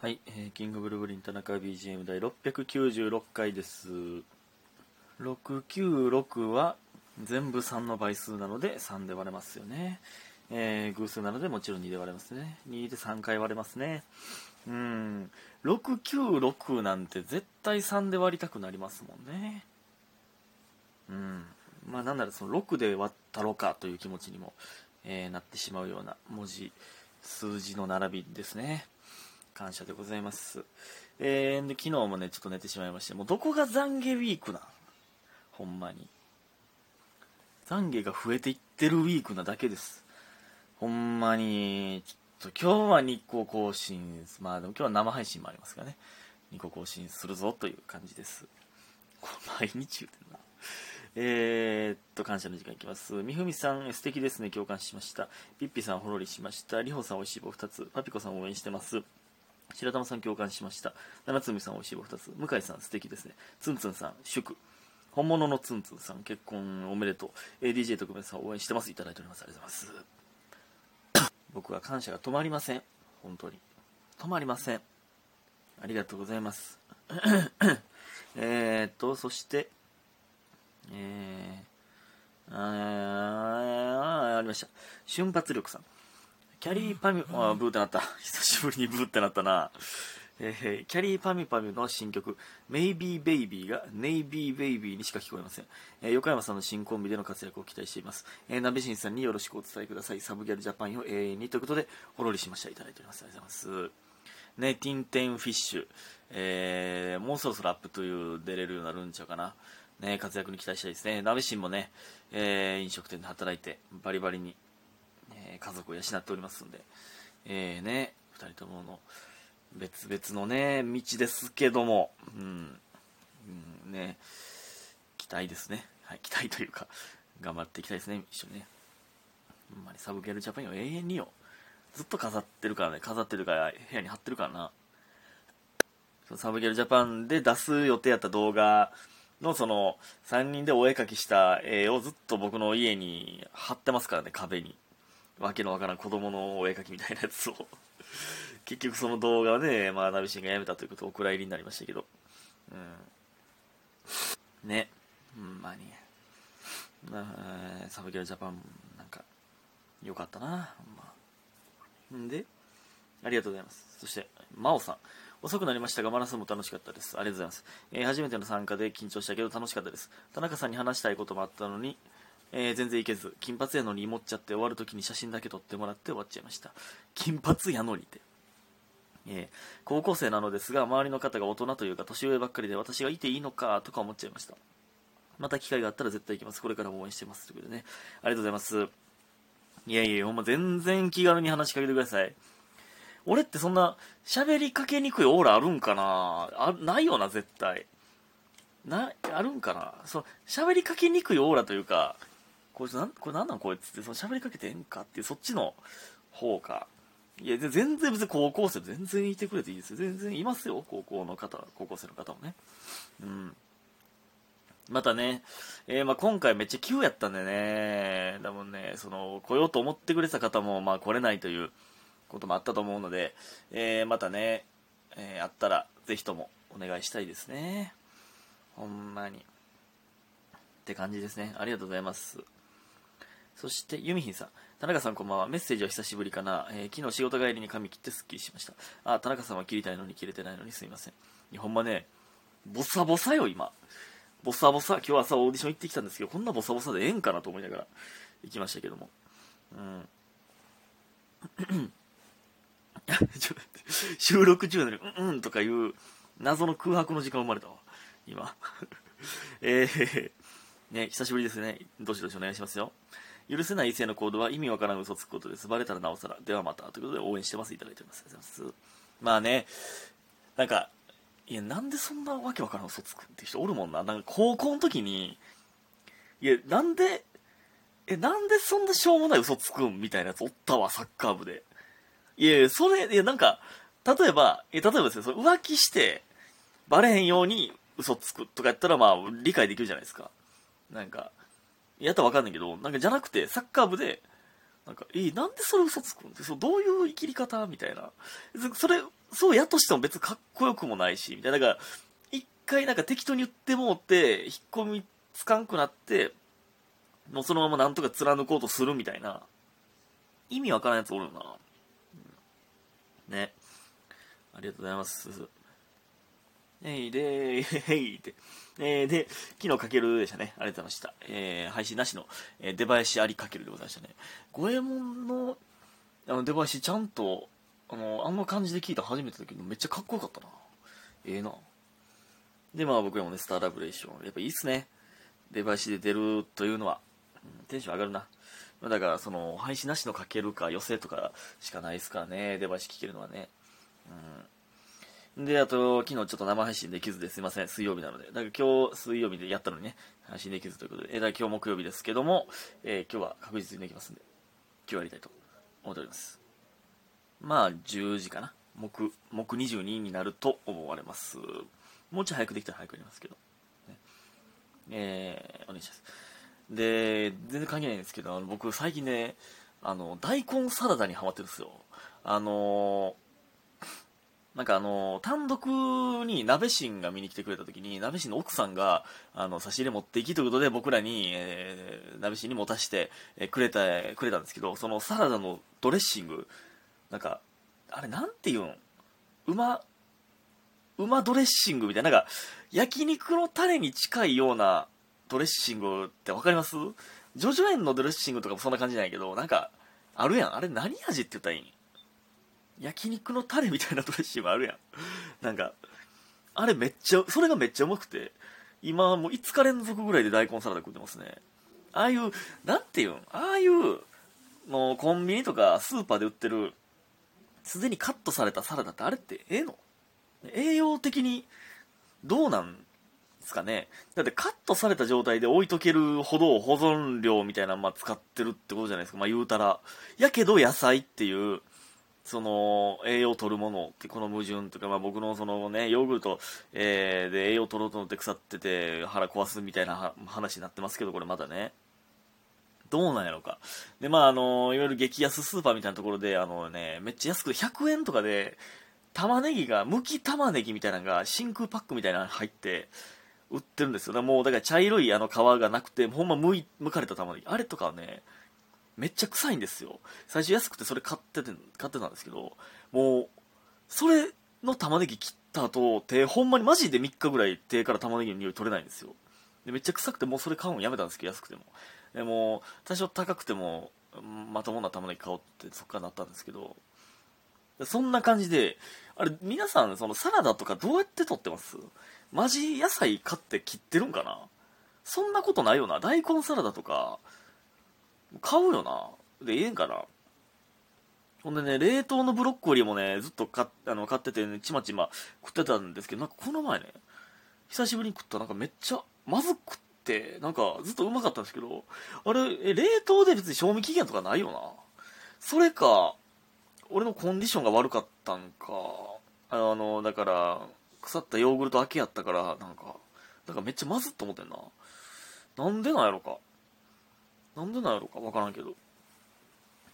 はい、えーキングブルーグリン田中 BGM 第696回です。696は全部3の倍数なので3で割れますよね、えー偶数なのでもちろん2で割れますね。2で3回割れますね。うん。696なんて絶対3で割りたくなりますもんね。うん。まあなんならその6で割ったろかという気持ちにも、えーなってしまうような文字数字の並びですね。感謝でございます。えー、で昨日もね、ちょっと寝てしまいまして、もうどこが懺悔ウィークなん？ほんまに。懺悔が増えていってるウィークなだけです。ほんまに、ちょっと今日は日光更新、まあでも今日は生配信もありますからね、日光更新するぞという感じです。毎日言うてんな。えー、っと、感謝の時間いきます。みふみさん、素敵ですね。共感しました。ピッピさん、ほろりしました。りほさん、おいしい棒2つ。パピコさん、応援してます。白玉さん共感しました。七つみさんおいしい棒2つ。向井さん素敵ですね。ツンツンさん祝。本物のツンツンさん結婚おめでとう。ADJ 特別さん応援してます。いただいております。ありがとうございます。僕は感謝が止まりません。本当に。止まりません。ありがとうございます。えーっとそしてえー、あーありました瞬発力さんキャリーパミュ、あ、ブーってなった。久しぶりにブーってなったな。えーキャリーパミュパミュの新曲、Maybe Baby が Navy Baby にしか聞こえません。えー横山さんの新コンビでの活躍を期待しています。えー、鍋新さんによろしくお伝えください。サブギャルジャパンを永遠にということで、ほろりしました。いただいております。ありがとうございます。ね、ティンテンフィッシュ。えーもうそろそろアップという出れるようになるんちゃうかな。ね、活躍に期待したいですね。鍋新もね、えー飲食店で働いて、バリバリにえー家族を養っておりますんで、えーね、2人ともの別々のね、道ですけども、うん、うん、ね、期待ですね。はい、期待というか、頑張っていきたいですね、一緒にね。ほんまにサブゲルジャパンよ、永遠によ。ずっと飾ってるからね、飾ってるから、部屋に貼ってるからな。そのサブゲルジャパンで出す予定やった動画のその3人でお絵描きした絵をずっと僕の家に貼ってますからね壁にわけのわからん子供のお絵描きみたいなやつを 結局その動画はねまあナビシンがやめたということでお蔵入りになりましたけどうんねほんまにまあサブゲルジャパンなんかよかったなほんまんでありがとうございます。そして、真央さん。遅くなりましたが、マラソンも楽しかったです。ありがとうございます。えー初めての参加で緊張したけど楽しかったです。田中さんに話したいこともあったのに、えー全然いけず、金髪やのに持っちゃって終わるときに写真だけ撮ってもらって終わっちゃいました。金髪やのにって。えー高校生なのですが、周りの方が大人というか年上ばっかりで私がいていいのかとか思っちゃいました。また機会があったら絶対行きます。これからも応援してます。ということでね。ありがとうございます。いやいや、ほんま全然気軽に話しかけてください。俺ってそんな喋りかけにくいオーラあるんかな？あないよな絶対なあるんかな？その喋りかけにくいオーラというかこいつなんこれなんなんこいつってその喋りかけてんかっていうそっちの方かいや全然別に高校生全然いてくれていいですよ全然いますよ高校の方高校生の方もねうんまたね、えーまあ、今回めっちゃ急やったんでね、多分ね、その、来ようと思ってくれた方も、まあ、来れないということもあったと思うので、えーまたね、えーあったら、ぜひともお願いしたいですね。ほんまに。って感じですね。ありがとうございます。そして、ユミヒンさん。田中さんこんばんは。メッセージは久しぶりかな。えー昨日仕事帰りに髪切ってスッキリしました。あ、田中さんは切りたいのに切れてないのにすいません。いやほんまね、ボサボサよ、今。ボサボサ、今日朝オーディション行ってきたんですけど、こんなボサボサでええんかなと思いながら行きましたけども。うん。収録中なのに、うんうんとかいう謎の空白の時間生まれたわ。今。えー、ね、久しぶりですね。どしどしお願いしますよ。許せない異性の行動は意味わからん嘘つくことです。バレたらなおさら。ではまた。ということで応援してます。いただいております。ありがとうございます。まあね、なんか、いや、なんでそんなわけわからん嘘つくって人おるもんな。なんか高校の時に、いや、なんで、え、なんでそんなしょうもない嘘つくんみたいなやつおったわ、サッカー部で。いやいや、それ、いや、なんか、例えば、いや例えばですね、そ浮気して、バレへんように嘘つくとかやったら、まあ、理解できるじゃないですか。なんか、やったらわかんないけど、なんかじゃなくて、サッカー部で、なんか、え、なんでそれ嘘つくん？って、そうどういう生きり方？みたいな。それ、そうやとしても別にかっこよくもないし、みたいな。だから、一回なんか適当に言ってもうて、引っ込みつかんくなって、もうそのままなんとか貫こうとするみたいな、意味わからんやつおるよな。ね。ありがとうございます。えいで、えいって。えー、で、昨日かけるでしたね。ありがとうございました。えー、配信なしの、えー、出囃子ありかけるでございましたね。五右衛門の、あの、出囃子ちゃんと、あの、あんな感じで聞いた初めてだけど、めっちゃかっこよかったな。ええー、な。で、まあ僕らもね、スターラブレーション。やっぱいいっすね。出囃子で出るというのは、うん、テンション上がるな。ま、だから、その、配信なしのかけるか、寄せとかしかないですからね。出囃子聞けるのはね。うん。で、あと、昨日ちょっと生配信できずですいません。水曜日なので。だから今日、水曜日でやったのにね、配信できずということで。えー、だ今日木曜日ですけども、えー、今日は確実にできますんで、今日やりたいと思っております。まあ、10時かな。木、木22になると思われます。もうちょい早くできたら早くやりますけど。ね、えー、お願いします。で、全然関係ないんですけど、あの僕最近ね、あの、大根サラダにハマってるんですよ。あのーなんかあの単独に鍋ンが見に来てくれた時に、鍋ンの奥さんが、あの、差し入れ持っていきということで僕らに、えー、鍋ンに持たして、えー、くれた、くれたんですけど、そのサラダのドレッシング、なんか、あれなんて言うん？馬、馬ドレッシングみたいな、なんか、焼肉のタレに近いようなドレッシングってわかります？ジョジョ園のドレッシングとかもそんな感じじゃないけど、なんか、あるやん。あれ何味って言ったらいいん？焼肉のタレみたいなドレッシングあるやん。なんか、あれめっちゃ、それがめっちゃうまくて、今もう5日連続ぐらいで大根サラダ食ってますね。ああいう、なんていうんああいう、のコンビニとかスーパーで売ってるすでにカットされたサラダってあれってええの？栄養的にどうなんですかね？だってカットされた状態で置いとけるほど保存料みたいなまあ使ってるってことじゃないですかまあ言うたらやけど野菜っていうその栄養を取るものってこの矛盾とか、まあ、僕のそのねヨーグルト、えー、で栄養を取ろうと思って腐ってて腹壊すみたいな話になってますけどこれまだねどうなんやろか。で、まあ、あの、いわゆる激安スーパーみたいなところで、あのね、めっちゃ安く100円とかで、玉ねぎが、むき玉ねぎみたいなのが真空パックみたいなの入って、売ってるんですよ。だもう、だから茶色いあの皮がなくて、ほんまむい、剥かれた玉ねぎ。あれとかね、めっちゃ臭いんですよ。最初安くてそれ買ってて、買ってたんですけど、もう、それの玉ねぎ切った後、手、ほんまにマジで3日ぐらい手から玉ねぎの匂い取れないんですよ。でめっちゃ臭くてもうそれ買うのやめたんですけど、安くても。でも多少高くてもまともな玉ねぎ買おうってそっからなったんですけどそんな感じであれ皆さんそのサラダとかどうやって取ってます？マジ野菜買って切ってるんかな？そんなことないよな大根サラダとか買うよな。でええんかな。ほんでね、冷凍のブロッコリーもね、ずっと買あの買ってて、ね、ちまちま食ってたんですけど、なんかこの前ね、久しぶりに食ったなんかめっちゃまずくってなんかずっとうまかったんですけどあれ冷凍で別に賞味期限とかないよな。それか俺のコンディションが悪かったんかあのだから腐ったヨーグルト明けやったからなんかなんかめっちゃまずっと思ってんな。なんでなんやろか。なんでなんやろか分からんけど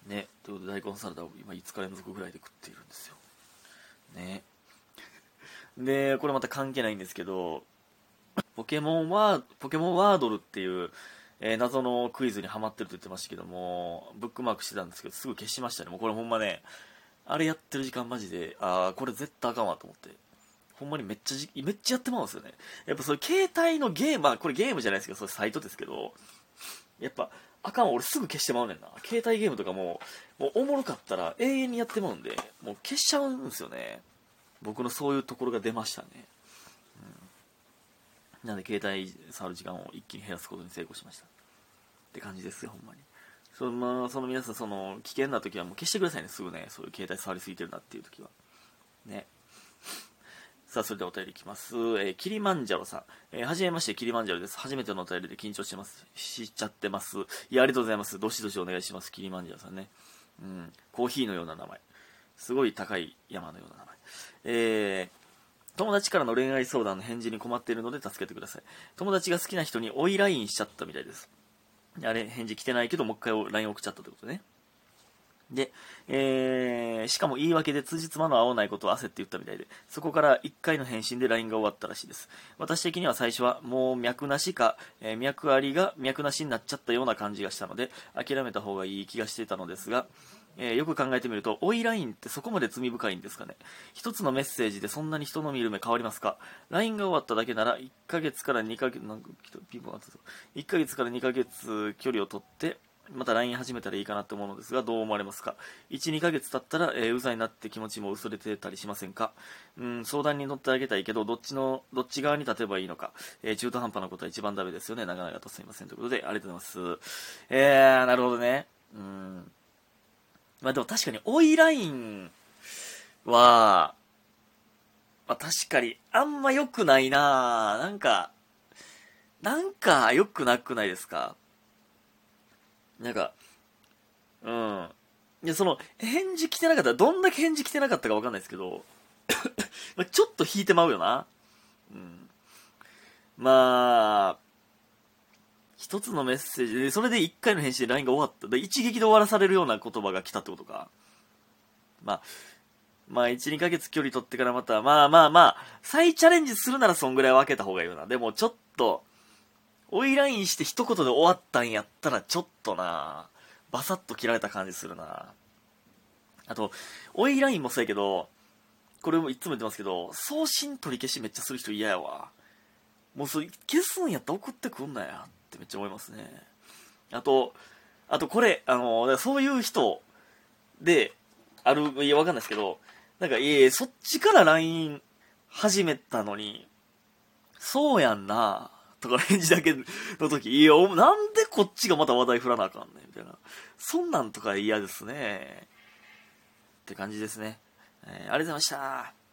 ねということで大根サラダを今5日連続ぐらいで食っているんですよねでこれまた関係ないんですけどポケモンワー、ポケモンワードルっていう、えー、謎のクイズにハマってると言ってましたけども、ブックマークしてたんですけど、すぐ消しましたね。もうこれほんまね、あれやってる時間マジで、ああ、これ絶対あかんわと思って。ほんまにめっちゃじ、めっちゃやってまうんですよね。やっぱそういう携帯のゲーム、まあこれゲームじゃないですけど、それサイトですけど、やっぱ、あかん俺すぐ消してまうねんな。携帯ゲームとかも、もうおもろかったら永遠にやってまうんで、もう消しちゃうんですよね。僕のそういうところが出ましたね。うんなんで携帯触る時間を一気に減らすことに成功しましたって感じですよほんまにその,、まあ、その皆さんその危険な時はもう消してくださいねすぐねそういう携帯触りすぎてるなっていう時はねさあ、それではお便りいきます。えー、キリマンジャロさん。えー、はじめまして、キリマンジャロです。初めてのお便りで緊張してます。しちゃってます。いや、ありがとうございます。どしどしお願いします。キリマンジャロさんね。うん。コーヒーのような名前。すごい高い山のような名前。えー、友達からの恋愛相談の返事に困っているので助けてください。友達が好きな人に追い LINE しちゃったみたいです。あれ、返事来てないけど、もう一回 LINE 送っちゃったってことね。で、えー、しかも言い訳で辻褄の合わないことを焦って言ったみたいで、そこから1回の返信で LINE が終わったらしいです。私的には最初はもう脈なしか、えー、脈ありが脈なしになっちゃったような感じがしたので、諦めた方がいい気がしていたのですが、えー、よく考えてみると、追い LINE ってそこまで罪深いんですかね。一つのメッセージでそんなに人の見る目変わりますか ?LINE が終わっただけなら、1ヶ月から2ヶ月、なんか、ピンポン1ヶ月から2ヶ月距離を取って、また LINE 始めたらいいかなと思うのですが、どう思われますか ?1、2ヶ月経ったら、えー、うざいなって気持ちも薄れてたりしませんか？うん、相談に乗ってあげたいけど、どっちの、どっち側に立てばいいのか？えー、中途半端なことは一番ダメですよね。長々とすいません。ということで、ありがとうございます。えー、なるほどね。うん。まあでも確かに、追いラインは、まあ確かに、あんま良くないななんか、なんか良くなくないですか？なんか、うん。いや、その、返事来てなかったら、どんだけ返事来てなかったかわかんないですけど、まちょっと引いてまうよな。うん。まあ、一つのメッセージで、それで一回の返信で LINE が終わった。で、一撃で終わらされるような言葉が来たってことか。まあ、まあ、1、2ヶ月距離取ってからまた、まあまあまあ、再チャレンジするならそんぐらい分けた方がいいよな。でも、ちょっと、追いラインして一言で終わったんやったら、ちょっとな、バサッと切られた感じするな。あと、追いラインもそうやけど、これもいつも言ってますけど、送信取り消しめっちゃする人嫌やわ。もうそれ消すんやったら送ってくんなやってめっちゃ思いますね。あと、あとこれ、あの、そういう人で、ある、いや、わかんないですけど、なんか、いえ、そっちから LINE 始めたのに、そうやんな、とか 返事だけの時、いや、なんでこっちがまた話題振らなあかんねん、みたいな。そんなんとか嫌ですね。って感じですね。えー、ありがとうございました。